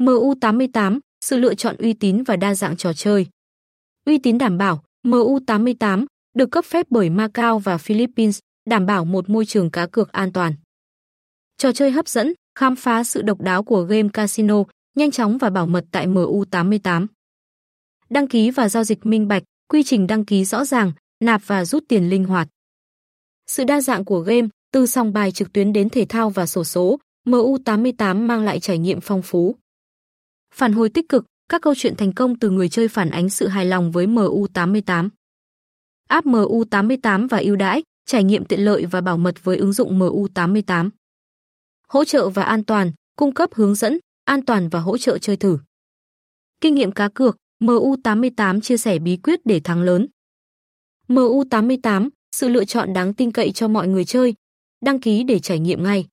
MU88, sự lựa chọn uy tín và đa dạng trò chơi. Uy tín đảm bảo, MU88 được cấp phép bởi Macau và Philippines, đảm bảo một môi trường cá cược an toàn. Trò chơi hấp dẫn, khám phá sự độc đáo của game casino, nhanh chóng và bảo mật tại MU88. Đăng ký và giao dịch minh bạch, quy trình đăng ký rõ ràng, nạp và rút tiền linh hoạt. Sự đa dạng của game, từ sòng bài trực tuyến đến thể thao và sổ số, MU88 mang lại trải nghiệm phong phú. Phản hồi tích cực, các câu chuyện thành công từ người chơi phản ánh sự hài lòng với MU88. App MU88 và ưu đãi, trải nghiệm tiện lợi và bảo mật với ứng dụng MU88. Hỗ trợ và an toàn, cung cấp hướng dẫn, an toàn và hỗ trợ chơi thử. Kinh nghiệm cá cược, MU88 chia sẻ bí quyết để thắng lớn. MU88, sự lựa chọn đáng tin cậy cho mọi người chơi. Đăng ký để trải nghiệm ngay.